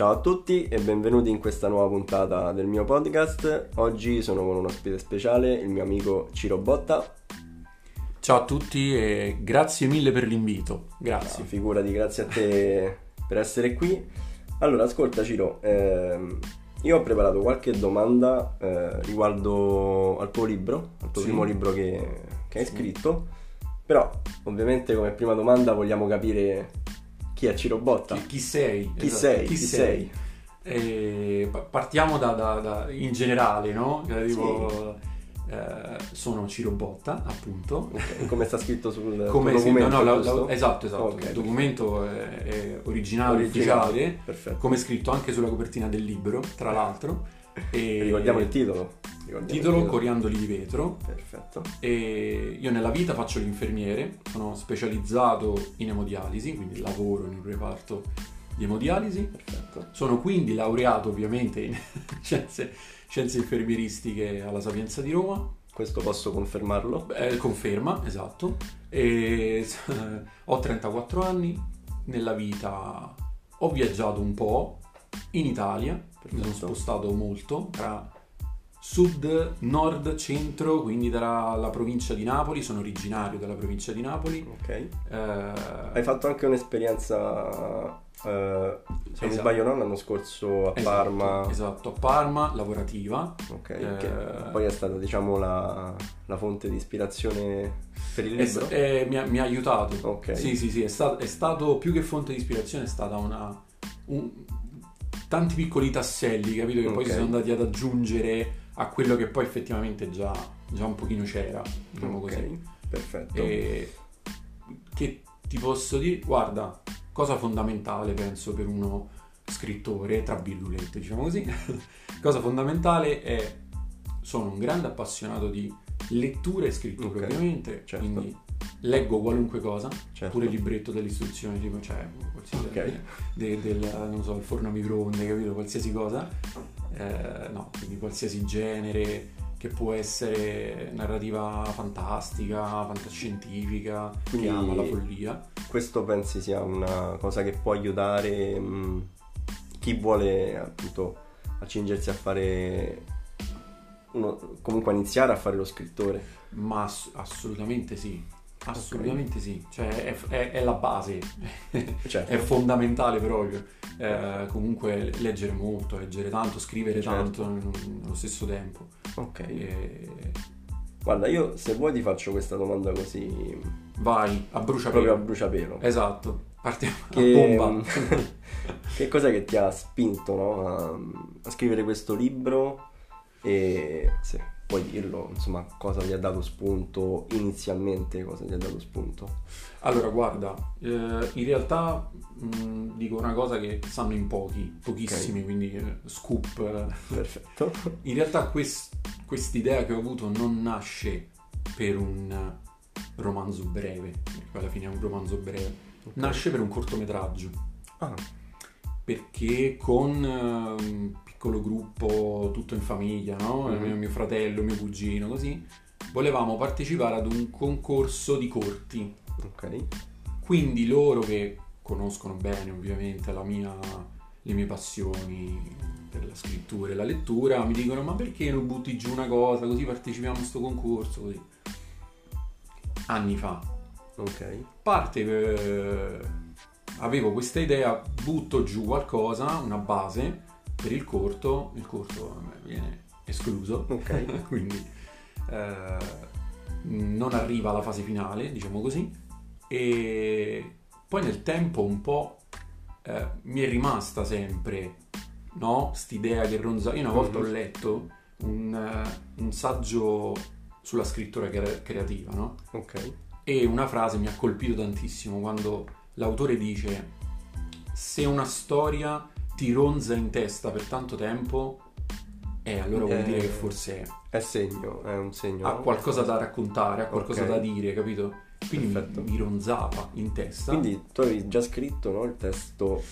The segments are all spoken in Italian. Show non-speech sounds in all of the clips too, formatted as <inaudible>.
Ciao a tutti e benvenuti in questa nuova puntata del mio podcast. Oggi sono con un ospite speciale, il mio amico Ciro Botta. Ciao a tutti e grazie mille per l'invito. Grazie. No, figurati, grazie a te <laughs> per essere qui. Allora, ascolta Ciro, ehm, io ho preparato qualche domanda eh, riguardo al tuo libro, al tuo Sì. primo libro che, che hai Sì. scritto, però ovviamente come prima domanda vogliamo capire chi è Ciro Botta. Chi, chi sei? Chi Esatto, sei? Chi sei? E pa- partiamo da, da- da- in generale, no? Tipo, eh, sono Ciro Botta, appunto. Ok, Come sta scritto sul Come sì, no, documento, no, la- la- esatto, esatto. Ok, Il documento è, è originale, Originale, ufficiale, perfetto. come scritto anche sulla copertina del libro, tra l'altro. E Ricordiamo il titolo. Ricordiamo il Titolo Coriandoli di vetro. Perfetto. E io nella vita faccio l'infermiere, sono specializzato in emodialisi, quindi lavoro in un reparto di emodialisi. Perfetto. Sono quindi laureato ovviamente in <laughs> scienze, scienze infermieristiche alla Sapienza di Roma. Questo posso confermarlo. Beh, conferma, esatto. E <laughs> ho 34 anni, nella vita ho viaggiato un po' in Italia, sono Perfetto. spostato molto tra sud, nord, centro, quindi dalla provincia di Napoli, sono originario della provincia di Napoli. Ok. Eh, Hai fatto anche un'esperienza, eh, se non Esatto. sbaglio, no? l'anno scorso a esatto, Parma. Esatto, a Parma, lavorativa. Ok, Eh, che poi è stata diciamo la, la fonte di ispirazione per il Es- libro. eh, mi, ha, mi ha aiutato. Ok. Sì, sì, sì, è, sta- è stato più che fonte di ispirazione, è stata una... un- tanti piccoli tasselli, capito? Che poi Ok. si sono andati ad aggiungere a quello che poi effettivamente già, già un pochino c'era, diciamo Ok, così. perfetto. E che ti posso dire, guarda, cosa fondamentale penso per uno scrittore, tra virgolette, diciamo così, <laughs> cosa fondamentale è, sono un grande appassionato di lettura e scrittura, Ok, ovviamente, certo. quindi leggo qualunque cosa, Certo. pure il libretto delle istruzioni, tipo, cioè, qualsiasi, Ok. de- del, non so, il forno a microonde, capito, qualsiasi cosa, Eh, no, quindi qualsiasi genere, che può essere narrativa fantastica, fantascientifica, Quindi- che ama la follia. Questo pensi sia una cosa che può aiutare mh, chi vuole appunto accingersi a fare uno- comunque a iniziare a fare lo scrittore. Ma ass- assolutamente sì, assolutamente sì, cioè è, è- è la base, <laughs> Certo. è fondamentale proprio. Eh, comunque leggere molto, leggere tanto, scrivere Certo. tanto nello stesso tempo. Ok. E- Guarda, io se vuoi ti faccio questa domanda così Vai, a bruciapelo. proprio a bruciapelo. Esatto, partiamo Che, a bomba. <laughs> che cos'è che ti ha spinto no, a, a scrivere questo libro e se puoi dirlo, insomma, cosa ti ha dato spunto inizialmente, cosa ti ha dato spunto? Allora, guarda, eh, in realtà mh, dico una cosa che sanno in pochi, pochissimi, quindi eh, scoop. eh. Perfetto. <laughs> In realtà quest- quest'idea che ho avuto non nasce per un romanzo breve, perché alla fine è un romanzo breve, Ok. nasce per un cortometraggio, Ah, perché con eh, un piccolo gruppo, tutto in famiglia, no? Mhm. mio, fratello, mio cugino, così, volevamo partecipare ad un concorso di corti. ok. Quindi loro che conoscono bene ovviamente la mia, le mie passioni per la scrittura e la lettura, mi dicono ma perché non butti giù una cosa così partecipiamo a questo concorso così. Anni fa. Ok. Parte eh, avevo questa idea, butto giù qualcosa, una base per il corto, il corto eh, viene escluso Ok. <laughs> quindi eh, non arriva alla fase finale, diciamo così, e poi nel tempo un po' eh, mi è rimasta sempre, no? St'idea che ronza... Io una volta ho Mhm. letto un, eh, un saggio sulla scrittura cre- creativa, no? Ok. E una frase mi ha colpito tantissimo quando l'autore dice se una storia ti ronza in testa per tanto tempo, eh, allora vuol Eh, dire che forse È segno, è un segno. ha qualcosa da raccontare, ha qualcosa Ok. da dire, capito? Quindi Perfetto. mi ronzava in testa. Quindi tu avevi già scritto no, il testo.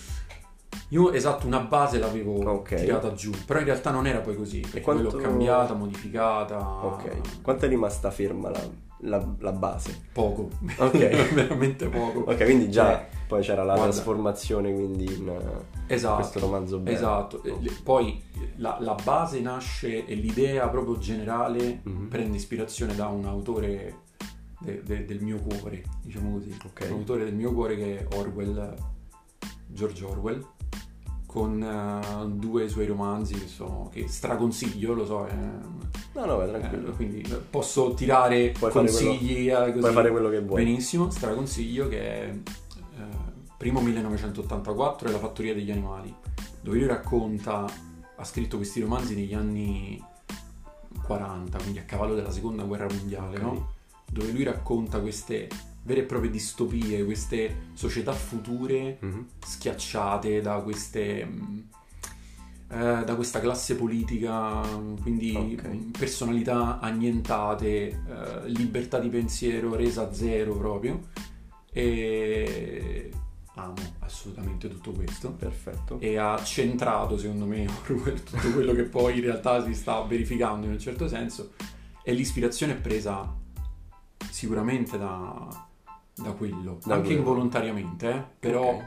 Io esatto, una base l'avevo Ok. tirata giù, però in realtà non era poi così, perché quanto- poi l'ho cambiata, modificata. Ok. Quanto è rimasta ferma la, la, la base. Poco, Ok. <laughs> veramente poco. Ok, quindi già Cioè, poi c'era la guarda- trasformazione quindi in eh, Esatto. questo romanzo bello. Esatto, poi la, la base nasce e l'idea proprio generale Mhm. prende ispirazione da un autore de- de- del mio cuore, diciamo così. Ok. Un autore del mio cuore che è Orwell, George Orwell, con eh, due suoi romanzi che sono che straconsiglio, lo so, eh, No, no, vai eh, tranquillo. quindi posso tirare Puoi fare consigli eh, così. Puoi fare quello che vuoi. Benissimo, straconsiglio che è eh, primo 1984 e La fattoria degli animali, dove lui racconta, ha scritto questi romanzi negli anni 40, quindi a cavallo della seconda guerra mondiale, Ok. no? Dove lui racconta queste vere e proprie distopie, queste società future Mhm. schiacciate da queste mh, eh, da questa classe politica quindi Ok. mh, personalità annientate eh, libertà di pensiero resa a zero proprio e amo assolutamente tutto questo Perfetto. e ha centrato secondo me <laughs> Orwell tutto quello che poi in realtà si sta verificando in un certo senso e l'ispirazione è presa sicuramente da, da quello Da anche quello. involontariamente eh, però Ok.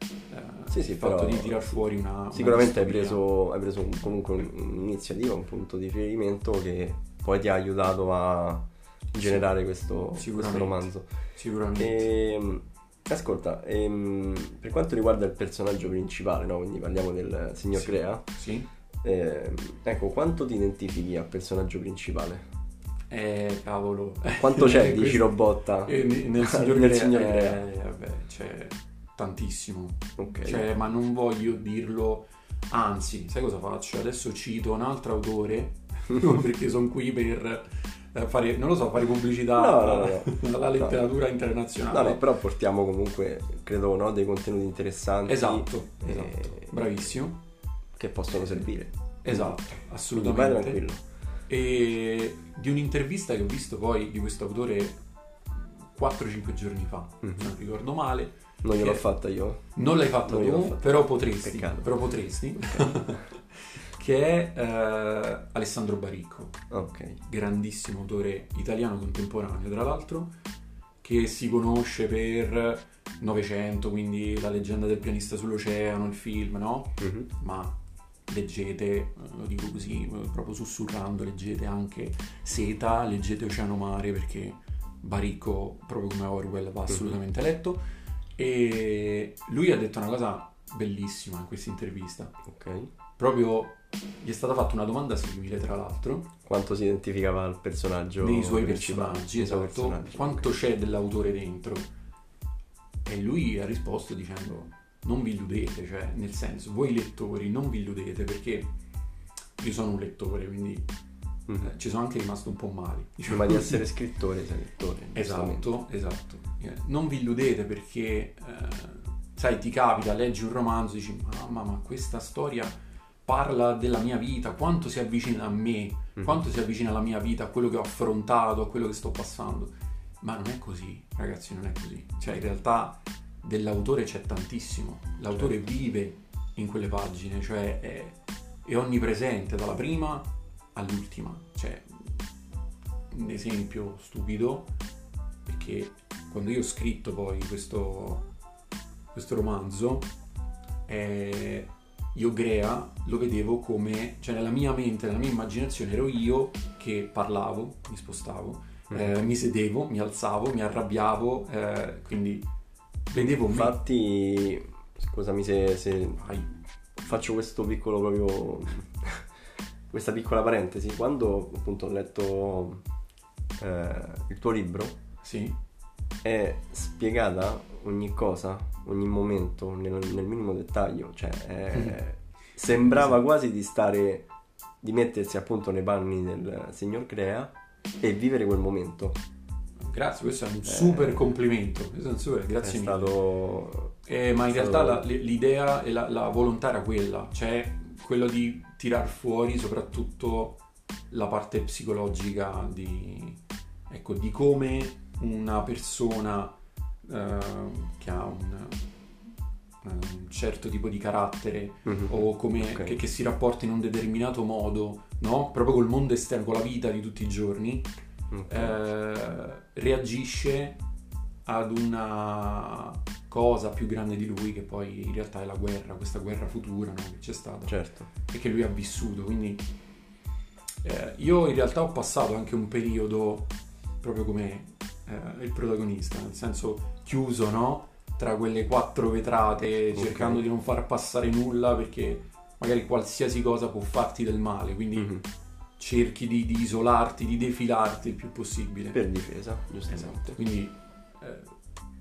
eh, Sì, sì, il fatto di tirar fuori una una Sicuramente hai preso, hai preso un- comunque un- un'iniziativa, un punto di riferimento che poi ti ha aiutato a generare questo, questo romanzo. sicuramente Ehm, ascolta, ehm, per quanto riguarda il personaggio principale, no? quindi parliamo del signor Sì. Crea, sì ehm, ecco, quanto ti identifichi al personaggio principale? eh cavolo Quanto c'è di <laughs> Cirobotta eh, ne- nel <laughs> signor nel Crea, signor eh, Crea? vabbè, c'è tantissimo Ok. Cioè, ma non voglio dirlo, anzi, sai cosa faccio? Adesso cito un altro autore, <laughs> perché sono qui per eh, fare, non lo so, fare pubblicità No, no, no, no. <laughs> alla letteratura No, internazionale. però portiamo comunque, credo, no, dei contenuti interessanti. Esatto, eh, esatto, bravissimo, Che possono servire. esatto, Quindi vai assolutamente. tranquillo. E di un'intervista che ho visto poi di questo autore 4-5 giorni fa, Mhm. se non ricordo male, Non gliel'ho fatta io. Non l'hai fatta Non tu, però potresti. Peccato. Però potresti. <laughs> che è eh, Alessandro Baricco, Ok. grandissimo autore italiano contemporaneo, tra l'altro, che si conosce per Novecento, quindi la leggenda del pianista sull'oceano, il film, no? Mhm. Ma leggete, eh, lo dico così, eh, proprio sussurrando, leggete anche Seta, leggete Oceano Mare, perché Baricco, proprio come Orwell, va assolutamente letto. E lui ha detto una cosa bellissima in questa intervista. Ok. Proprio gli è stata fatta una domanda simile, tra l'altro, Quanto si identificava al personaggio nei suoi personaggi, esatto, personaggi. quanto c'è dell'autore dentro. E lui ha risposto dicendo: Non vi illudete, cioè, nel senso, voi lettori non vi illudete perché io sono un lettore, quindi Mhm. eh, ci sono anche rimasto un po' male. Prima di essere <laughs> scrittore sei lettore. Esatto, esatto. Eh, Non vi illudete perché, eh, sai, ti capita, leggi un romanzo e dici, mamma, ma questa storia parla della mia vita, quanto si avvicina a me, Mhm. quanto si avvicina alla mia vita, a quello che ho affrontato, a quello che sto passando. Ma non è così, ragazzi, non è così. Cioè, in realtà dell'autore c'è tantissimo. L'autore Certo. vive in quelle pagine, cioè è, è onnipresente dalla prima all'ultima. Cioè, un esempio stupido che quando io ho scritto poi questo, questo romanzo, eh, io Grea lo vedevo come, cioè nella mia mente, nella mia immaginazione ero io che parlavo, mi spostavo, eh, mi sedevo, mi alzavo, mi arrabbiavo, eh, quindi vedevo me. Infatti, scusami se, se faccio questo piccolo proprio <laughs> questa piccola parentesi. Quando appunto ho letto eh, il tuo libro Sì, è spiegata ogni cosa ogni momento nel, nel minimo dettaglio cioè è- <laughs> sembrava quasi di stare di mettersi appunto nei panni del signor Crea e vivere quel momento grazie, questo è un super complimento, questo è un super, è grazie mille. stato Eh, ma in è realtà la- l'idea e la, la volontà era quella, cioè quello di tirar fuori soprattutto la parte psicologica di, ecco, di come una persona eh, che ha un, un certo tipo di carattere Mhm. o come Ok. che, che si rapporta in un determinato modo, no? Proprio col mondo esterno, con la vita di tutti i giorni, Ok. eh, reagisce ad una cosa più grande di lui che poi in realtà è la guerra, questa guerra futura no, che c'è stata Certo. e che lui ha vissuto. Quindi eh, io in realtà ho passato anche un periodo proprio come eh, il protagonista, nel senso chiuso, no? Tra quelle quattro vetrate, Ok. cercando di non far passare nulla perché magari qualsiasi cosa può farti del male, quindi Mhm. cerchi di, di isolarti, di defilarti il più possibile. Per difesa, Esatto, giustamente. quindi eh,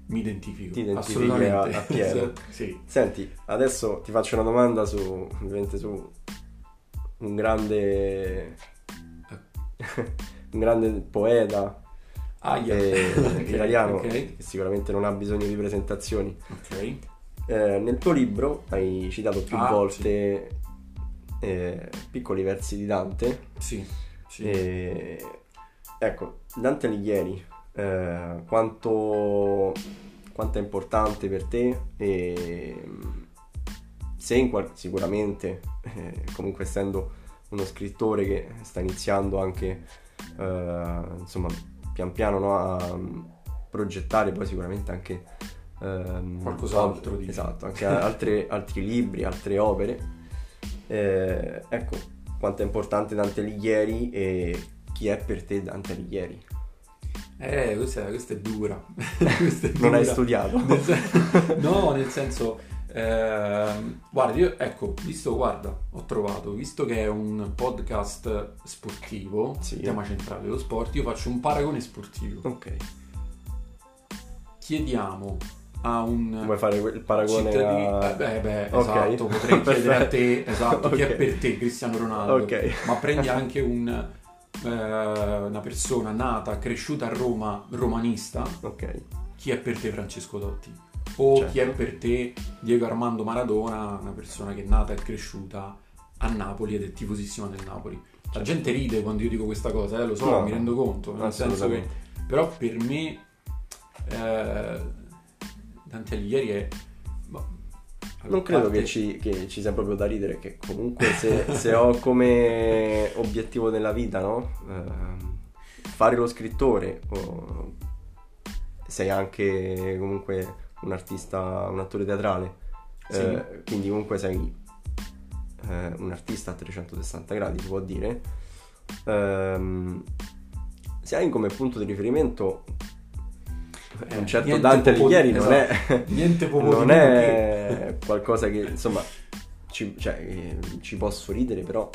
mi identifico. Ti assolutamente. a- a pieno. <laughs> sì. Senti, adesso ti faccio una domanda su, ovviamente su un grande, <laughs> un grande poeta Aia. eh, <laughs> Ok, italiano ok. che sicuramente non ha bisogno di presentazioni. Ok. Eh, nel tuo libro hai citato più Ah, volte eh, piccoli versi di Dante. Sì. sì. E, ecco, Dante Alighieri, eh, quanto, quanto è importante per te e se in qual- sicuramente, eh, comunque essendo uno scrittore che sta iniziando anche, eh, insomma, pian piano no, a mm, progettare poi sicuramente anche ehm, Qualcos'altro, dici. esatto, anche altre- <laughs> altri libri, altre opere. Eh, ecco, quanto è importante Dante Alighieri e chi è per te Dante Alighieri? Eh, questa, questa è dura. <laughs> Questa è Non hai dura. studiato? Nel sen- <laughs> no, nel senso, ehm, guarda, io ecco, visto, guarda, ho trovato, visto che è un podcast sportivo, Sì. tema centrale dello sport, io faccio un paragone sportivo. Ok, Chiediamo a un vuoi fare il paragone cittadino, a... eh, beh, beh, Ok. esatto, potrei <laughs> chiedere a te, esatto, chi è per te Cristiano Ronaldo, Ok. ma prendi <laughs> anche un, eh, una persona nata, cresciuta a Roma, romanista, Ok, chi è per te Francesco Totti? O Certo. chi è per te Diego Armando Maradona, una persona che è nata e cresciuta a Napoli ed è tifosissima del Napoli. La gente ride quando io dico questa cosa, eh, lo so, Certo. No, mi rendo conto, nel senso che però per me eh, Dante Alighieri è Non credo parte- che ci, che ci sia proprio da ridere, che comunque se, se ho come obiettivo nella vita, no? Ehm, fare lo scrittore, o sei anche comunque un artista, un attore teatrale, Sì. eh, quindi comunque sei eh, un artista a 360 gradi, si può dire. Ehm, se hai come punto di riferimento Eh, un certo niente Dante Alighieri, non esatto. <laughs> è non è qualcosa che insomma ci, cioè, eh, ci posso ridere però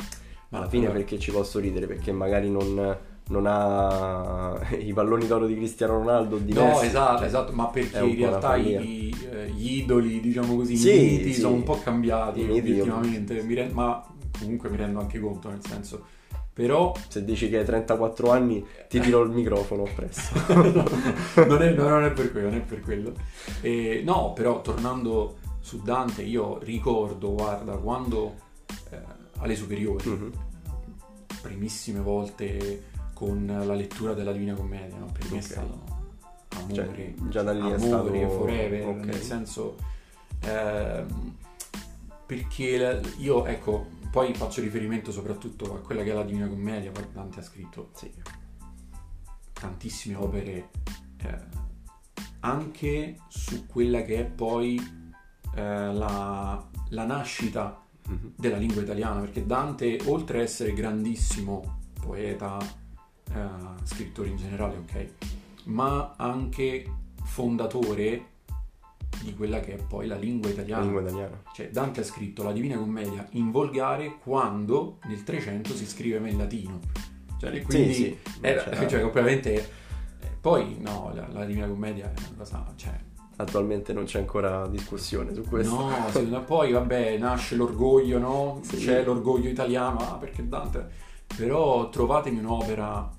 Ma alla fine allora- perché ci posso ridere perché magari non, non ha <laughs> i palloni d'oro di Cristiano Ronaldo di No, Messi, esatto, esatto, ma perché in realtà i- eh, gli idoli, diciamo così, Sì, i miti sì. sono un po' cambiati I miti, obiettivamente, ren- ma comunque mi rendo anche conto, nel senso, però se dici che hai 34 anni ti tiro il microfono presso <laughs> non, è, no, non è per quello, non è per quello. E, no, però tornando su Dante, io ricordo, guarda, quando eh, alle superiori, Mhm. primissime volte con la lettura della Divina Commedia, no? per me Ok. è stato amore, Cioè, già da lì è amore stato- forever, ok. nel senso ehm, perché la- io ecco poi faccio riferimento soprattutto a quella che è la Divina Commedia poi Dante ha scritto sì, tantissime opere eh, anche su quella che è poi eh, la, la nascita Mhm. della lingua italiana, perché Dante, oltre a essere grandissimo poeta, eh, scrittore in generale, ok, ma anche fondatore di quella che è poi la lingua la italiana. lingua italiana Cioè, Dante ha scritto la Divina Commedia in volgare quando nel 300 si scriveva in latino. Cioè, quindi sì, era- cioè, cioè, ovviamente eh, poi no, la, la Divina Commedia è una cosa, cioè, attualmente non c'è ancora discussione su questo No, poi vabbè, nasce l'orgoglio, no? Sì. C'è l'orgoglio italiano, ah, perché Dante. Però trovatemi un'opera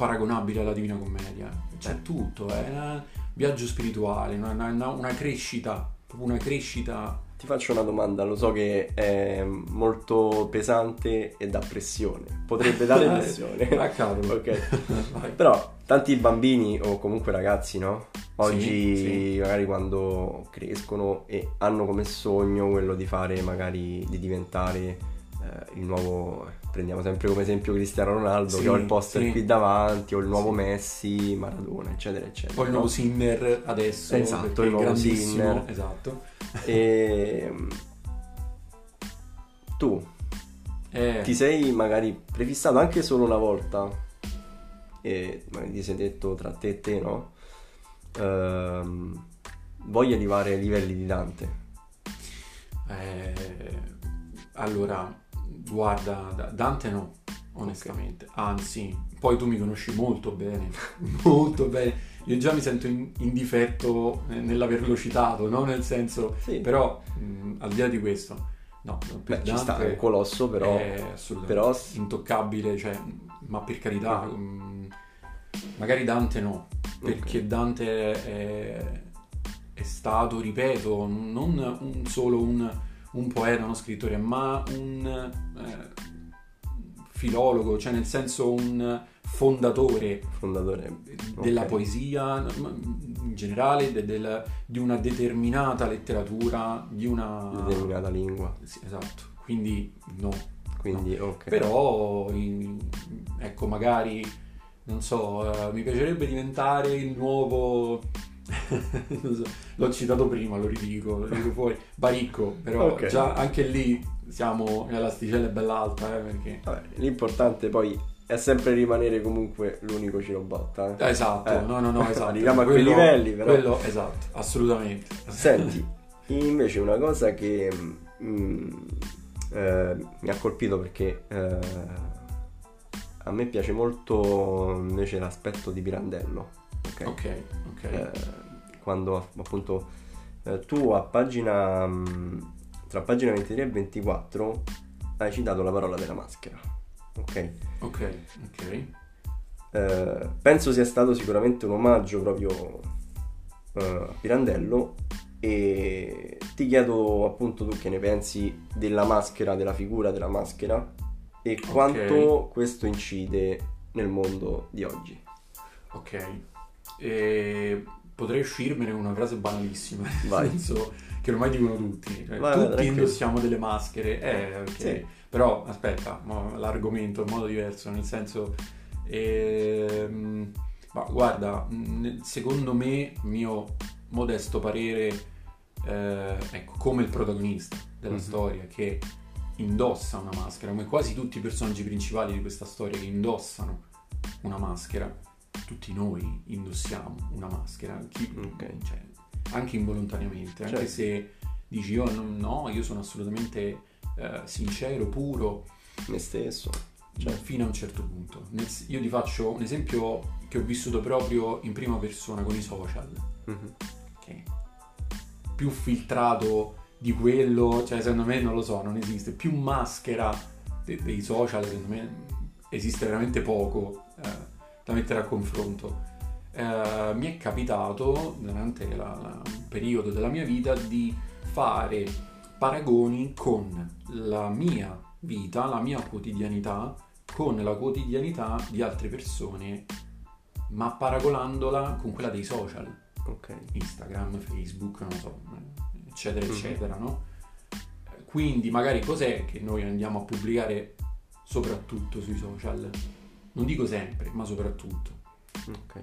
paragonabile alla Divina Commedia. C'è tutto, è un viaggio spirituale, una, una- una crescita, proprio una crescita. Ti faccio una domanda, lo so che è molto pesante e dà pressione. Potrebbe dare <laughs> pressione. Ah, cavolo. ok. <laughs> Però tanti bambini o comunque ragazzi, no? Oggi Sì, sì. magari quando crescono e hanno come sogno quello di fare magari di diventare eh, il nuovo, prendiamo sempre come esempio Cristiano Ronaldo, Sì, che ho il poster sì. qui davanti, o il nuovo Sì. Messi, Maradona, eccetera, eccetera. Poi il nuovo Sinner adesso, Esatto, il nuovo Sinner. esatto. E tu Eh, ti sei magari prefissato anche solo una volta e magari ti sei detto tra te e te, no? Ehm, voglio arrivare ai livelli di Dante. eh, allora, guarda, Da- Dante no, onestamente. Anzi, poi tu mi conosci molto bene, <laughs> molto bene. Io già mi sento in, in difetto eh, nell'averlo citato, no? Nel senso, Sì, però, mh, al di là di questo, no, per beh, ci Dante sta, è un colosso, però... è però- intoccabile, cioè, ma per carità, Mhm. mh, magari Dante no, perché Ok. Dante è, è stato, ripeto, non un- solo un, un poeta, uno scrittore, ma un eh, filologo, cioè nel senso un fondatore fondatore della Ok. poesia in generale, de- del- di una determinata letteratura, di una... determinata lingua. Sì, esatto, quindi no. Quindi, ok. Però, in- ecco, magari, non so, eh, mi piacerebbe diventare il nuovo... <laughs> l'ho citato prima, lo ridico, lo dico fuori. Baricco, però Ok. già anche lì siamo, l'asticella è bella alta, eh, perché... Vabbè, l'importante poi è sempre rimanere comunque l'unico cirobotta. eh. Esatto, Eh, no, no, no, <laughs> esatto. Arriviamo a quei livelli, però. Quello, esatto, assolutamente. Senti, <laughs> invece una cosa che mm, eh, mi ha colpito perché eh, a me piace molto invece l'aspetto di Pirandello. Ok. Ok, ok. Eh, quando appunto eh, tu a pagina mm, tra pagina 23 e 24 hai citato la parola della maschera. Ok. ok, ok. Eh, penso sia stato sicuramente un omaggio proprio eh, a Pirandello e ti chiedo appunto tu che ne pensi della maschera, della figura della maschera e quanto questo incide nel mondo di oggi. Ok. E potrei uscirmene con una frase banalissima, nel senso che ormai dicono tutti. Cioè, Vai, tutti indossiamo delle maschere. Eh, ok. Sì. Però aspetta, l'argomento in modo diverso, nel senso... ehm, ma guarda, secondo me, mio modesto parere, eh, ecco, come il protagonista della Mhm. storia che indossa una maschera, come quasi tutti i personaggi principali di questa storia che indossano una maschera, tutti noi indossiamo una maschera, chi- Ok. cioè, anche involontariamente, anche Certo. se dici io no, no, io sono assolutamente eh, sincero, puro, Me stesso. cioè, Certo. fino a un certo punto. Io ti faccio un esempio che ho vissuto proprio in prima persona con i social, Mhm. che più filtrato di quello, cioè secondo me non lo so, non esiste, più maschera de- dei social, secondo me esiste veramente poco eh, da mettere a confronto. Eh, mi è capitato durante la- la- un periodo della mia vita di fare paragoni con la mia vita, la mia quotidianità, con la quotidianità di altre persone, ma paragonandola con quella dei social. Ok. Instagram, Facebook, non so, eccetera, Mhm. eccetera, no? Quindi magari cos'è che noi andiamo a pubblicare soprattutto sui social? Non dico sempre, ma soprattutto. Ok.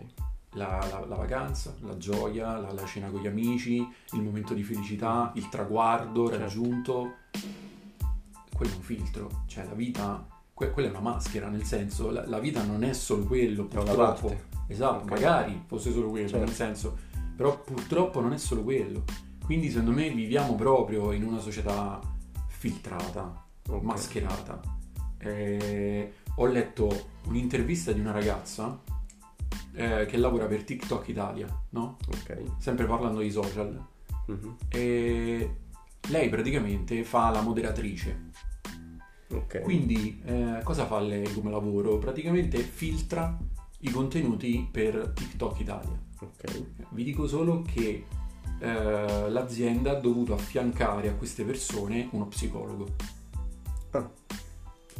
La, la- la vacanza, la gioia, la, la cena con gli amici, il momento di felicità, il traguardo Certo. raggiunto. Quello è un filtro, cioè la vita, que- quella è una maschera, nel senso la, vita non è solo quello, purtroppo. Esatto, Ok. magari fosse solo quello, Certo. nel senso, però purtroppo non è solo quello. Quindi secondo me viviamo proprio in una società filtrata, Ok. mascherata. Eh, ho letto un'intervista di una ragazza eh, che lavora per TikTok Italia, no? Ok. Sempre parlando di social. Mhm. E lei praticamente fa la moderatrice. Ok. Quindi eh, cosa fa lei come lavoro? Praticamente filtra i contenuti per TikTok Italia. Ok. Vi dico solo che eh, l'azienda ha dovuto affiancare a queste persone uno psicologo. Ah.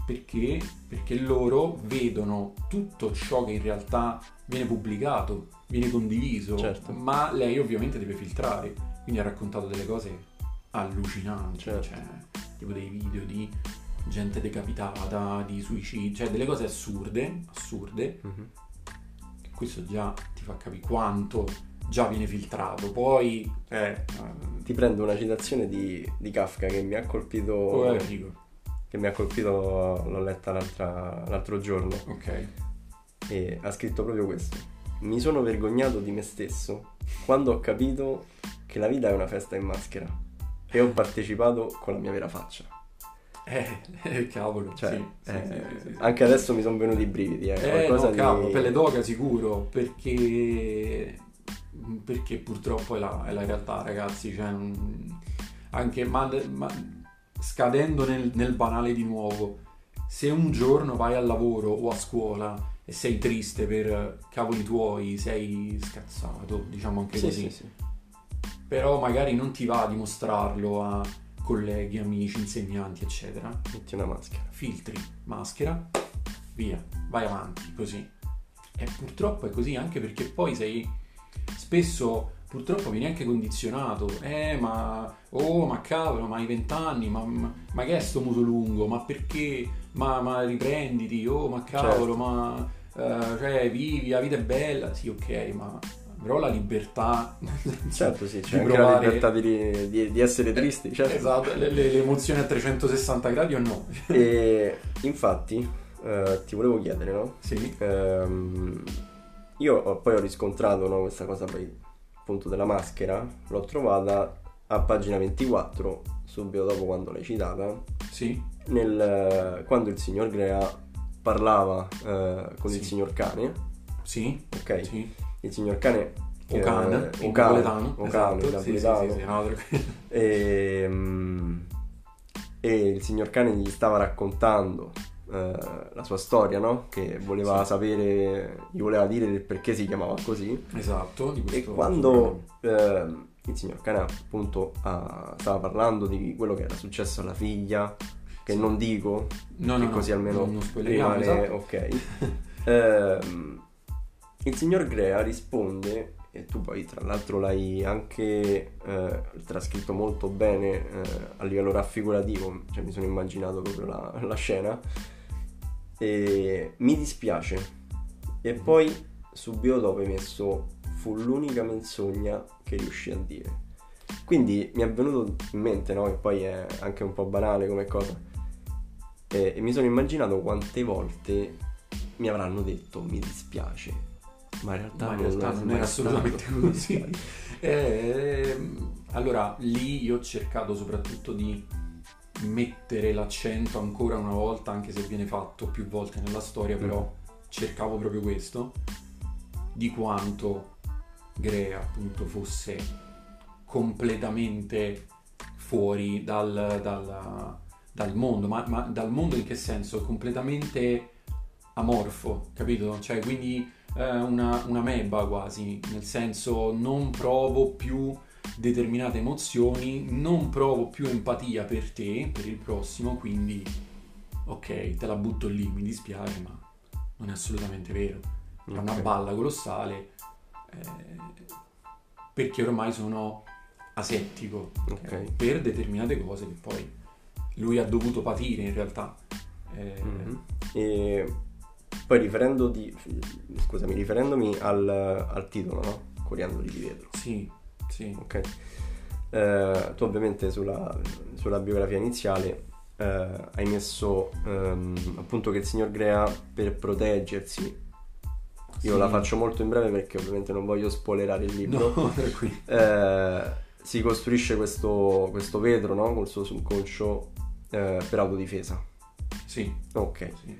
Perché? Perché loro vedono tutto ciò che in realtà viene pubblicato, viene condiviso, Certo. ma lei ovviamente deve filtrare. Quindi ha raccontato delle cose allucinanti, Certo. cioè tipo dei video di gente decapitata, di suicidi, cioè delle cose assurde, assurde. Mhm. Questo già ti fa capire quanto già viene filtrato. Poi, eh, Ti prendo una citazione di, di Kafka che mi ha colpito. eh, dico, Che mi ha colpito, l'ho letta l'altro giorno. ok. E ha scritto proprio questo. Mi sono vergognato di me stesso quando ho capito che la vita è una festa in maschera e ho partecipato con la mia vera faccia. Eh, eh, cavolo, Cioè, sì, eh, sì, sì, anche adesso mi sono venuti i brividi. Eh, Eh, no, di- cavolo, pelle d'oca sicuro, perché, perché purtroppo è la, è la realtà, ragazzi. Cioè, anche, ma, ma scadendo nel, nel banale di nuovo, se un giorno vai al lavoro o a scuola e sei triste per cavoli tuoi, sei scazzato, diciamo anche Sì, così, sì, sì. però magari non ti va a dimostrarlo a colleghi, amici, insegnanti, eccetera Metti una maschera. filtri, maschera, via, vai avanti così. E purtroppo è così anche perché poi sei spesso purtroppo vieni anche condizionato. Eh, ma oh, ma cavolo, ma hai vent'anni, ma, ma, ma che è sto muso lungo? Ma perché? Ma, ma riprenditi, oh, ma cavolo, Certo. ma eh, cioè vivi, la vita è bella. Sì, ok, ma però la libertà <laughs> Certo, sì, c'è provare- la libertà di, di- di essere tristi. Certo. Esatto, le, le- le emozioni a 360 gradi o no? E <laughs> infatti, eh, ti volevo chiedere, no? Sì. Ehm, io poi ho riscontrato no, questa cosa poi appunto della maschera, l'ho trovata a pagina 24, subito dopo quando l'hai citata, Sì, nel, quando il signor Grea parlava eh, con il Sì. signor cane, sì, ok? sì. Il signor cane... O cane, eh, in o cane, napoletano. o cane, in esatto. Sì, sì, napoletano. sì, sì, no, tranquillo. E, mm, e il signor cane gli stava raccontando eh, la sua storia, no? Che voleva Sì. sapere, gli voleva dire del perché si chiamava così. Esatto, E quando eh, il signor cane appunto ha- stava parlando di quello che era successo alla figlia, che Sì. non dico, No, che no, così no, almeno non, rimane esatto. ok. <laughs> Ehm, il signor Grea risponde, e tu poi tra l'altro l'hai anche eh, trascritto molto bene eh, a livello raffigurativo, cioè mi sono immaginato proprio la, la scena, e mi dispiace. E poi subito dopo hai messo fu l'unica menzogna che riuscì a dire. Quindi mi è venuto in mente, no? E poi è anche un po' banale come cosa. E, e mi sono immaginato quante volte mi avranno detto mi dispiace, ma in realtà, Ma in realtà non era stato. assolutamente <laughs> così. Ehm, allora, lì io ho cercato soprattutto di mettere l'accento ancora una volta, anche se viene fatto più volte nella storia, però Mm. cercavo proprio questo, di quanto Grea appunto fosse completamente fuori dal, dal- dal mondo, ma, ma dal mondo in che senso? Completamente amorfo, capito? Cioè, quindi eh, una, una meba quasi, nel senso non provo più determinate emozioni, non provo più empatia per te, per il prossimo, quindi ok, te la butto lì, mi dispiace, ma non è assolutamente vero. È una Ok. balla colossale eh, perché ormai sono asettico Ok. per determinate cose che poi lui ha dovuto patire in realtà. Eh, Mhm. E poi riferendo di, scusami, riferendomi al, al titolo, no? Coriandoli di vetro. Sì, sì. Ok. Eh, tu ovviamente sulla, sulla biografia iniziale eh, hai messo ehm, appunto che il signor Grea per proteggersi, io Sì. la faccio molto in breve perché ovviamente non voglio spoilerare il libro, No, <laughs> eh, si costruisce questo, questo vetro no? col suo subconscio eh, per autodifesa. Sì, Ok. sì.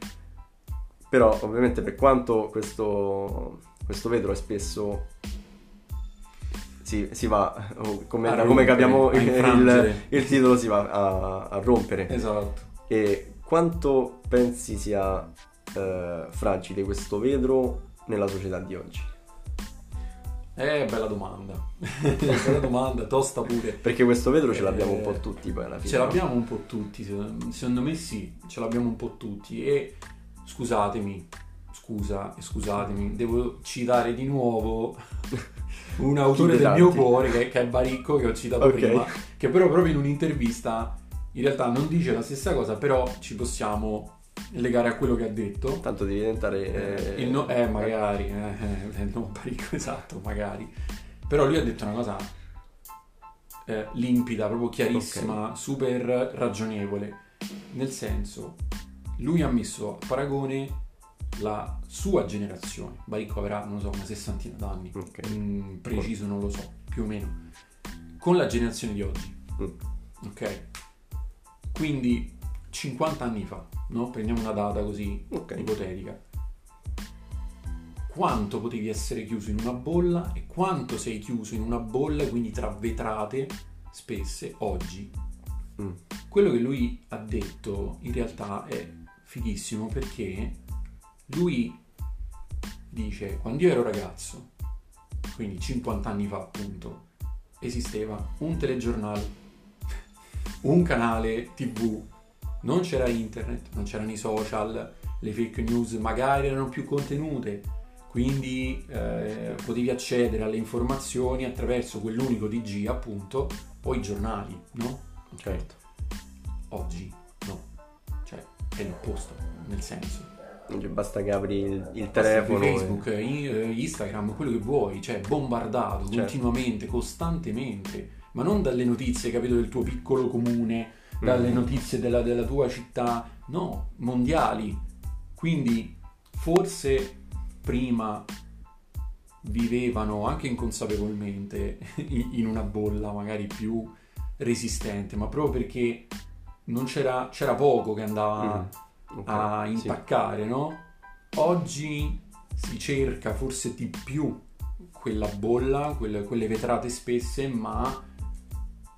Però ovviamente per quanto questo, questo vetro è spesso si, si va, come, da come rompere, capiamo a il, il titolo si va a, a rompere. Esatto. E quanto pensi sia eh, fragile questo vetro nella società di oggi? Eh, bella domanda. <laughs> bella domanda, tosta pure. Perché questo vetro ce l'abbiamo un Eh, po' tutti poi alla fine. Ce l'abbiamo un po' tutti, secondo me sì, ce l'abbiamo un po' tutti e scusatemi, scusa scusatemi, devo citare di nuovo un autore del mio cuore che, che è Baricco che ho citato Ok. prima, che però proprio in un'intervista in realtà non dice la stessa cosa, però ci possiamo legare a quello che ha detto. Tanto devi diventare... Eh, no- eh magari, eh, eh, non parico <laughs> esatto, magari. Però lui ha detto una cosa eh, limpida, proprio chiarissima, okay. super ragionevole. Nel senso, lui ha messo a paragone la sua generazione. Baricco avrà, non so, una sessantina d'anni. Okay. Mm, preciso non lo so, più o meno. Con la generazione di oggi. Mm. Ok? Quindi 50 anni fa, no? Prendiamo una data così okay. ipotetica. Quanto potevi essere chiuso in una bolla e quanto sei chiuso in una bolla, quindi tra vetrate spesse, oggi. Mm. Quello che lui ha detto in realtà è fighissimo perché lui dice quando io ero ragazzo, quindi 50 anni fa appunto, esisteva un telegiornale, <laughs> un canale tv, non c'era internet, non c'erano i social, le fake news magari erano più contenute, quindi eh, potevi accedere alle informazioni attraverso quell'unico DG appunto o i giornali, no? Certo. Oggi no, cioè è l'opposto, nel senso basta che apri il, il telefono Facebook, e... Eh, Instagram, quello che vuoi, cioè bombardato certo. continuamente, costantemente, ma non dalle notizie, capito, del tuo piccolo comune, dalle mm-hmm. notizie della, della tua città, no, mondiali. Quindi forse prima vivevano anche inconsapevolmente <laughs> in una bolla magari più resistente, ma proprio perché non c'era, c'era poco che andava mm okay, a impaccare, sì. no? Oggi si cerca forse di più quella bolla, quelle, quelle vetrate spesse, ma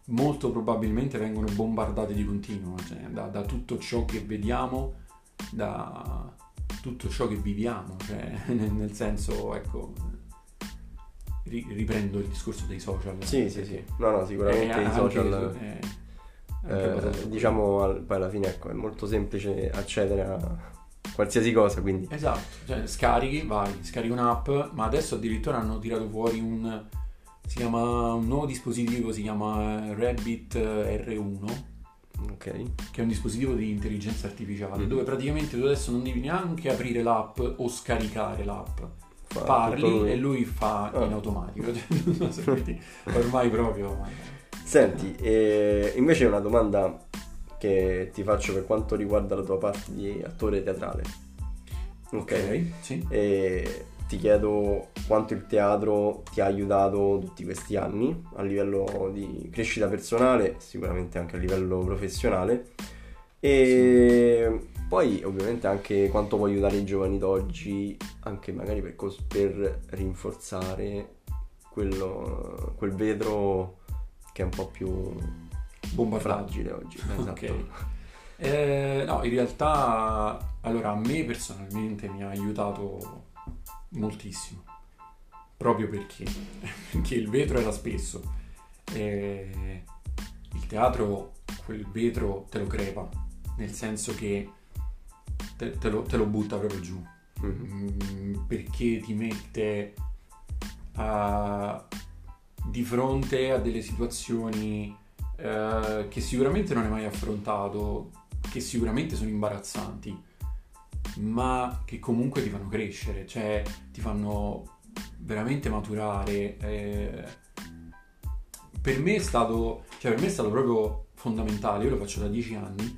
molto probabilmente vengono bombardate di continuo, cioè da, da, tutto ciò che vediamo, da tutto ciò che viviamo, cioè, <laughs> nel, nel, senso, ecco, riprendo il discorso dei social. Sì, sì, sì, no, no, sicuramente i social... È, eh, diciamo poi alla fine ecco, è molto semplice accedere a qualsiasi cosa quindi esatto cioè, scarichi vai scarichi un'app ma adesso addirittura hanno tirato fuori un si chiama un nuovo dispositivo si chiama Rabbit R1 Ok. Che è un dispositivo di intelligenza artificiale mm. dove praticamente tu adesso non devi neanche aprire l'app o scaricare l'app. Fa Parli lui. e lui fa ah. in automatico. <laughs> Cioè, ormai proprio. Senti, eh, invece una domanda che ti faccio per quanto riguarda la tua parte di attore teatrale. Ok, okay sì. E ti chiedo quanto il teatro ti ha aiutato tutti questi anni a livello di crescita personale, sicuramente anche a livello professionale. E sì. poi ovviamente anche quanto può aiutare i giovani d'oggi, anche magari per, per rinforzare quello, quel vetro che è un po' più bomba fragile oggi. <laughs> Esatto. Okay. Eh, no, in realtà, allora a me personalmente mi ha aiutato moltissimo, proprio perché, <laughs> perché il vetro era spesso. Eh, il teatro quel vetro te lo crepa, nel senso che te, te, lo, te lo, butta proprio giù, mm-hmm. perché ti mette a di fronte a delle situazioni eh, che sicuramente non hai mai affrontato, che sicuramente sono imbarazzanti, ma che comunque ti fanno crescere, cioè ti fanno veramente maturare. Eh, per me è stato, cioè per me è stato proprio fondamentale, io lo faccio da dieci anni,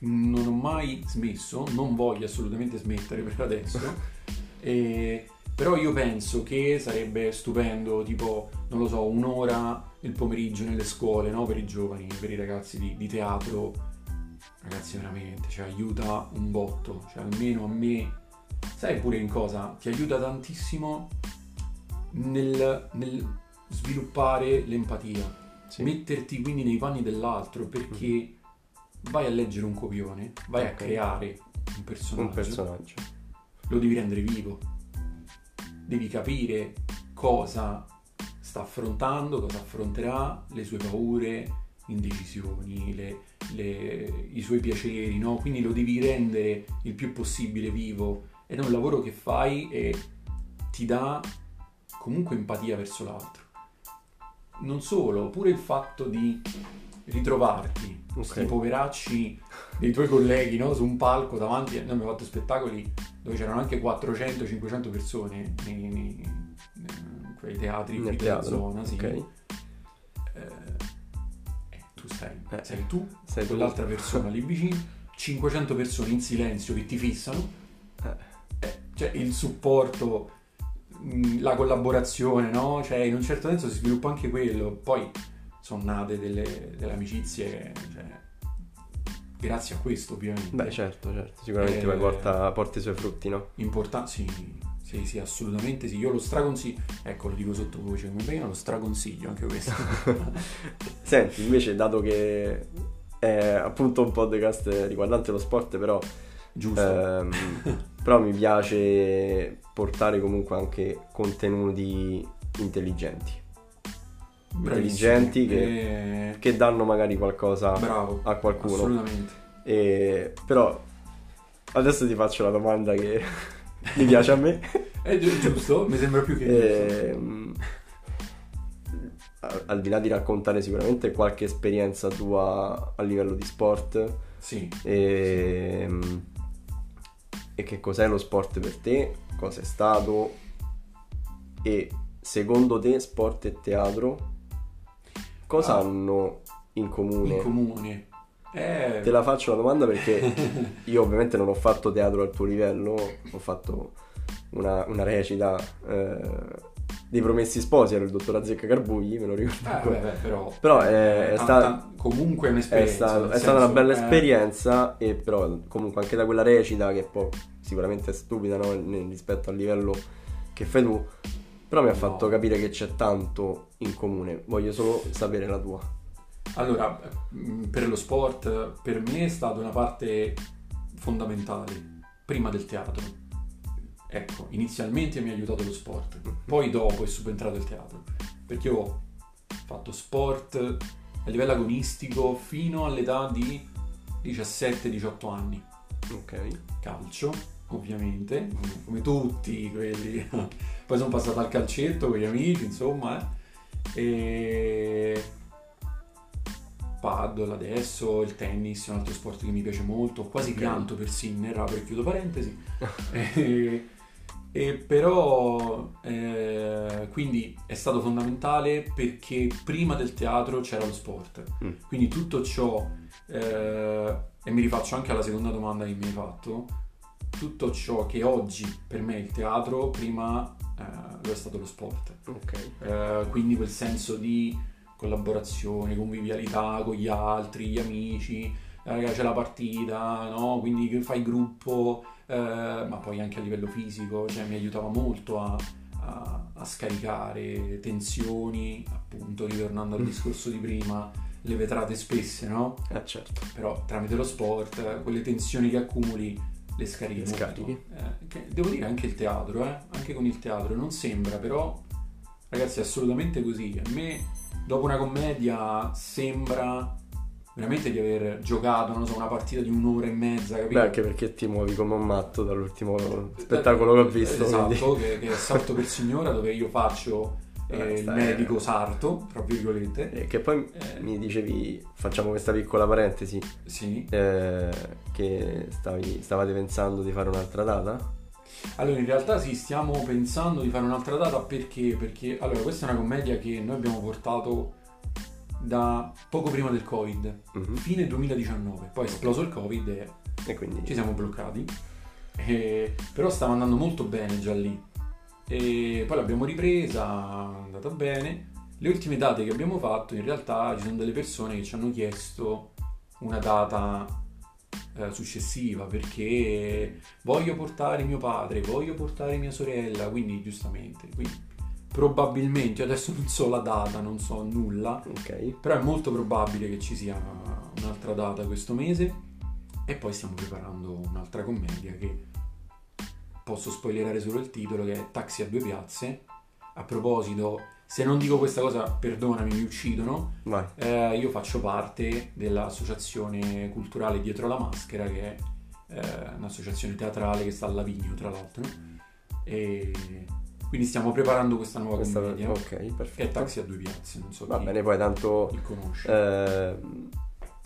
non ho mai smesso, non voglio assolutamente smettere per adesso. <laughs> e però io penso che sarebbe stupendo, tipo, non lo so, un'ora il pomeriggio nelle scuole, no? Per i giovani, per i ragazzi di, di teatro. Ragazzi, veramente, cioè, aiuta un botto. Cioè, almeno a me, sai pure in cosa? Ti aiuta tantissimo nel, nel sviluppare l'empatia. Sì. Metterti quindi nei panni dell'altro, perché mm. vai a leggere un copione, vai okay. a creare un personaggio. Un personaggio. Lo devi rendere vivo devi capire cosa sta affrontando, cosa affronterà, le sue paure, indecisioni, le, le, i suoi piaceri, no? Quindi lo devi rendere il più possibile vivo ed è un lavoro che fai e ti dà comunque empatia verso l'altro. Non solo, pure il fatto di ritrovarti Ok. questi poveracci dei tuoi colleghi no, su un palco davanti, noi abbiamo fatto spettacoli dove c'erano anche 400-500 persone nei, nei- in quei teatri Nel della zona, sì. Ok. Eh, eh, tu sei, Eh, sei tu, sei tu. quell'altra persona lì vicino, 500 persone in silenzio che ti fissano, Eh, eh, cioè il supporto, mh, la collaborazione, no? Cioè in un certo senso si sviluppa anche quello, poi sono nate delle, delle amicizie, cioè, grazie a questo ovviamente. Beh, certo, certo. Sicuramente Eh, poi porta, porta i suoi frutti, no? Importante, sì, sì, sì, assolutamente sì. Io lo straconsiglio, ecco, lo dico sottovoce come prima, lo straconsiglio anche questo. <laughs> Senti, invece, dato che è appunto un podcast riguardante lo sport, però, Giusto. ehm, <laughs> però mi piace portare comunque anche contenuti intelligenti, Intelligenti Eh, che danno magari qualcosa Bravo. a qualcuno. Assolutamente. E, però adesso ti faccio la domanda che mi piace a me. <laughs> È gi- giusto? Mi sembra più che giusto. Ehm, al di là di raccontare sicuramente qualche esperienza tua a livello di sport Sì. ehm, e che cos'è lo sport per te, cosa è stato e secondo te sport e teatro cosa Ah. hanno in comune? In comune. Eh, Te la faccio la domanda perché <laughs> io ovviamente non ho fatto teatro al tuo livello, ho fatto una, una recita eh, dei Promessi Sposi, era il dottor Azzecca Carbugli, me lo ricordo Eh, vabbè, però, Però è- è tanta- sta- comunque è È, un'esperienza. stato- è stata una bella eh, esperienza e però comunque anche da quella recita che poi sicuramente è stupida no? rispetto al livello che fai tu, però mi ha No. fatto capire che c'è tanto in comune, voglio solo sapere la tua. Allora, mh, per lo sport, per me è stata una parte fondamentale, prima del teatro. Ecco, inizialmente mi ha aiutato lo sport, poi dopo è subentrato il teatro, perché io ho fatto sport a livello agonistico fino all'età di 17-18 anni. Ok. calcio, ovviamente, come tutti quelli. Poi sono passato al calcetto con gli amici, insomma, eh. e paddle adesso, il tennis è un altro sport che mi piace molto, quasi Ok. pianto per Sinner, apro e chiudo parentesi. <laughs> e, e però eh, quindi è stato fondamentale perché prima del teatro c'era lo sport. Mm. Quindi tutto ciò, eh, e mi rifaccio anche alla seconda domanda che mi hai fatto, tutto ciò che oggi per me è il teatro, prima eh, lo è stato lo sport. Ok. Eh, quindi quel senso di collaborazione, convivialità con gli altri, gli amici, eh, c'è la partita, no? quindi che fai gruppo, eh, ma poi anche a livello fisico, cioè mi aiutava molto a, a- a scaricare tensioni, appunto ritornando al Mm. discorso di prima, le vetrate spesse, no? Eh certo. però tramite lo sport, quelle tensioni che accumuli le scarichi. Le molto. scarichi. Eh, che- devo dire anche il teatro, eh, anche con il teatro, non sembra, però ragazzi è assolutamente così. A me dopo una commedia sembra veramente di aver giocato, non so, una partita di un'ora e mezza, capito? Beh, anche perché ti muovi come un matto dall'ultimo spettacolo che ho visto. Esatto, quindi- che, che è Salto per Signora dove io faccio eh, Eh, il stai- medico sarto, tra virgolette. E che poi Eh. mi dicevi, facciamo questa piccola parentesi, Sì. eh, che stavi- stavate pensando di fare un'altra data? Allora, in realtà sì, stiamo pensando di fare un'altra data perché? Perché allora, questa è una commedia che noi abbiamo portato da poco prima del Covid, Mhm. fine 2019, poi è esploso il Covid e E quindi... ci siamo bloccati. E- però stava andando molto bene già lì. E poi l'abbiamo ripresa, è andata bene. Le ultime date che abbiamo fatto, in realtà ci sono delle persone che ci hanno chiesto una data eh, successiva perché voglio portare mio padre, voglio portare mia sorella, quindi giustamente. Quindi, probabilmente, adesso non so la data, non so nulla, Ok. però è molto probabile che ci sia un'altra data questo mese e poi stiamo preparando un'altra commedia che posso spoilerare solo il titolo che è Taxi a due piazze. A proposito, se non dico questa cosa, perdonami, mi uccidono. Eh, io faccio parte dell'associazione culturale Dietro la Maschera, che è eh, un'associazione teatrale che sta a Lavigno, tra l'altro. E Quindi stiamo preparando questa nuova Questa- commedia. ok, Che è. Taxi a due piazze, non so Va bene, poi tanto eh,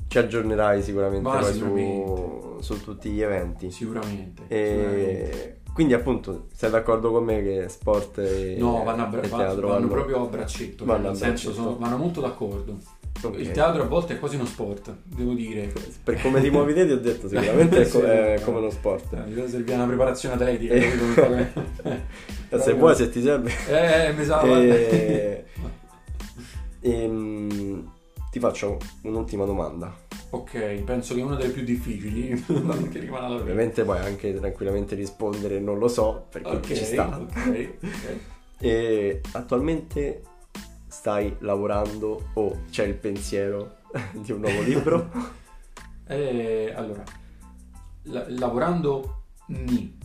ci aggiornerai sicuramente Va, poi su, sicuramente. su tutti gli eventi. Sicuramente. sicuramente. E quindi appunto sei d'accordo con me che sport e, No, vanno, a bra- e teatro vanno vanno- proprio a braccetto, vanno cioè, a nel senso braccetto. sono- vanno molto d'accordo. Ok. Il teatro a volte è quasi uno sport, devo dire. Per come ti muovi te ti ho detto sicuramente è, <laughs> co- Sì, è no. come uno sport. Eh, serviva una preparazione atletica. <laughs> Eh. come- <laughs> Se Proprio- vuoi se ti serve. Eh, mi sa. E- Ehm, ti faccio un'ultima domanda. Ok, penso che è una delle più difficili <laughs> che rimane alla fine. Ovviamente puoi anche tranquillamente rispondere non lo so perché Ok, ci sta. ok, <laughs> ok. E attualmente stai lavorando o c'è il pensiero <laughs> di un nuovo libro? Eh, allora, la- lavorando ni,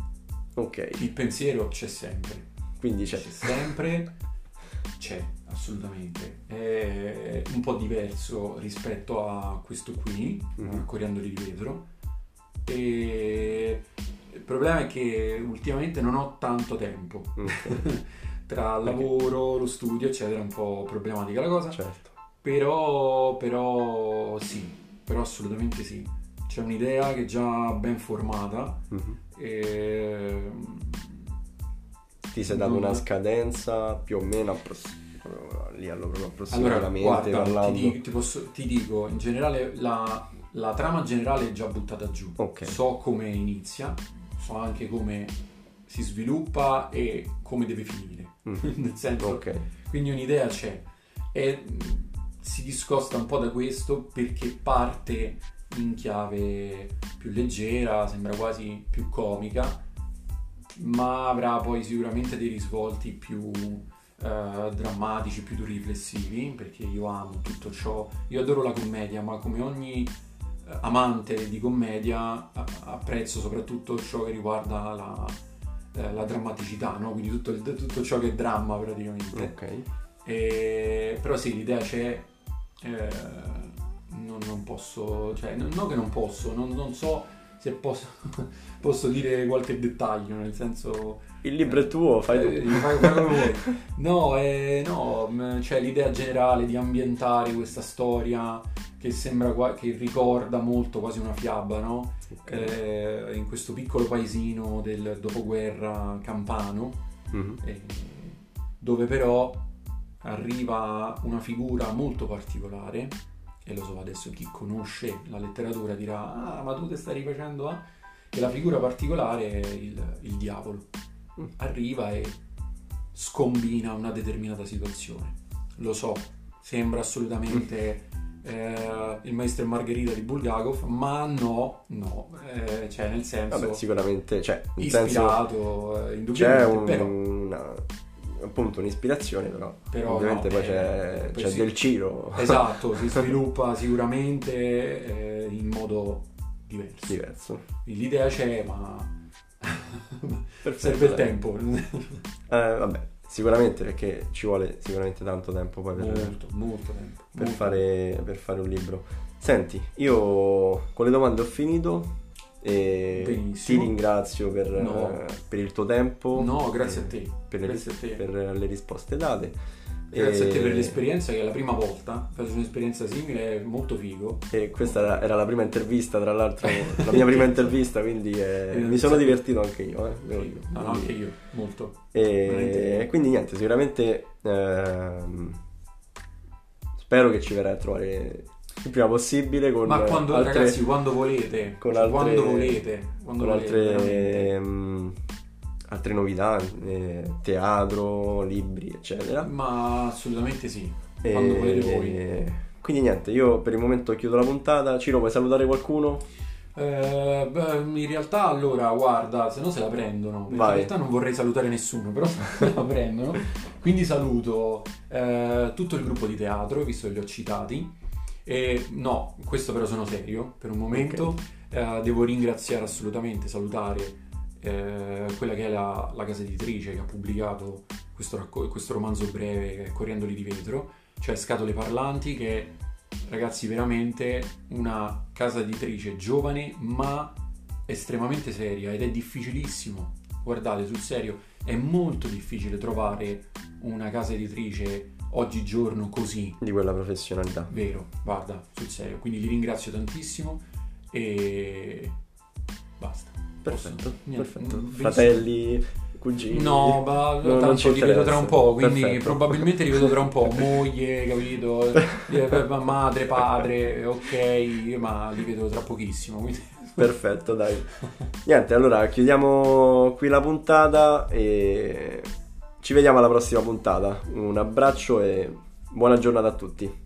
ok, il pensiero c'è sempre. quindi c'è. C'è sempre, c'è assolutamente. È un po' diverso rispetto a questo qui, Mhm. a Coriandoli di vetro. E il problema è che ultimamente non ho tanto tempo. <laughs> Tra il lavoro, lo studio, eccetera, è un po' problematica la cosa. certo. Però, però sì, però assolutamente sì. C'è un'idea che è già ben formata. Mhm. E... Ti sei dato Non- una scadenza più o meno appros- proprio lì allora Allora, approssimativamente guarda, ti, parlando. di- ti posso- ti dico, in generale la, la trama generale è già buttata giù. Ok. So come inizia, so anche come si sviluppa e come deve finire. Mm. <laughs> Nel senso, Ok. quindi un'idea c'è. E si discosta un po' da questo perché parte in chiave più leggera, sembra quasi più comica, ma avrà poi sicuramente dei risvolti più eh, drammatici, più riflessivi, perché io amo tutto ciò. Io adoro la commedia, ma come ogni eh, amante di commedia apprezzo soprattutto ciò che riguarda la, eh, la drammaticità, no? quindi tutto, il- tutto ciò che è dramma praticamente. Ok. E- però sì, l'idea c'è, eh, non, non posso, cioè, non, non che non posso, non, non so se posso, <laughs> posso dire qualche dettaglio, nel senso... Il libro è tuo, fai eh, tu. fai- fai come vuoi. <laughs> No, eh, no, c'è l'idea generale di ambientare questa storia che sembra, che ricorda molto quasi una fiaba, no? Ok. Eh, in questo piccolo paesino del dopoguerra campano, Mhm. eh, dove però arriva una figura molto particolare e lo so adesso chi conosce la letteratura dirà ah ma tu te stai rifacendo a e la figura particolare è il, il diavolo. Mm. arriva e scombina una determinata situazione. Lo so sembra assolutamente eh, il maestro e Margherita di Bulgakov ma no no. Eh, cioè nel senso Vabbè, sicuramente, cioè, nel senso ispirato eh, c'è indubbiamente un- però una, appunto un'ispirazione, però, Però ovviamente no, poi eh, c'è, poi c'è sì. del Ciro Esatto, si <laughs> sviluppa sicuramente eh, in modo diverso. diverso. L'idea c'è, ma Perfetto, serve il tempo. <laughs> Eh, vabbè, sicuramente perché ci vuole sicuramente tanto tempo poi per, molto, molto tempo. per molto. fare, per fare un libro. Senti, io con le domande ho finito e ti ringrazio per, No. per il tuo tempo. No, grazie a te. Per le, Grazie a te. per le risposte date. Grazie E- a te per l'esperienza, che è la prima volta. Faccio un'esperienza simile, è molto figo. E questa era, era la prima intervista, tra l'altro, <laughs> la mia prima intervista, quindi eh, Eh, mi sono divertito anche io. eh. No, no, anche io, molto. Veramente. E quindi niente, sicuramente ehm, spero che ci verrai a trovare il prima possibile con Ma quando, altre, ragazzi, quando volete, con cioè, altre- quando volete, quando con volete, altre, veramente. ehm, altre novità, eh, teatro, libri, eccetera. Ma assolutamente sì, E- quando volete voi. Quindi niente, io per il momento chiudo la puntata. Ciro, vuoi salutare qualcuno? Eh, beh, in realtà allora guarda se no se la prendono in realtà non vorrei salutare nessuno però <laughs> se la prendono quindi saluto eh, tutto il gruppo di teatro visto che li ho citati e no questo però sono serio per un momento. Eh, devo ringraziare assolutamente salutare eh, quella che è la, la casa editrice che ha pubblicato questo, racco- questo romanzo breve Coriandoli di vetro. Cioè Scatole Parlanti che ragazzi veramente una casa editrice giovane ma estremamente seria ed è difficilissimo. Guardate sul serio è molto difficile trovare una casa editrice oggigiorno così. Di quella professionalità. Vero, guarda, sul serio. Quindi li ringrazio tantissimo e basta. Perfetto, perfetto. Fratelli, cugini. No, ma non tanto ci li vedo tra un po', quindi Perfetto. probabilmente li vedo tra un po'. <laughs> Moglie, capito? Eh, Madre, padre, ok, ma li vedo tra pochissimo. Quindi... <laughs> Perfetto, dai. Niente, allora chiudiamo qui la puntata e ci vediamo alla prossima puntata. Un abbraccio e buona giornata a tutti.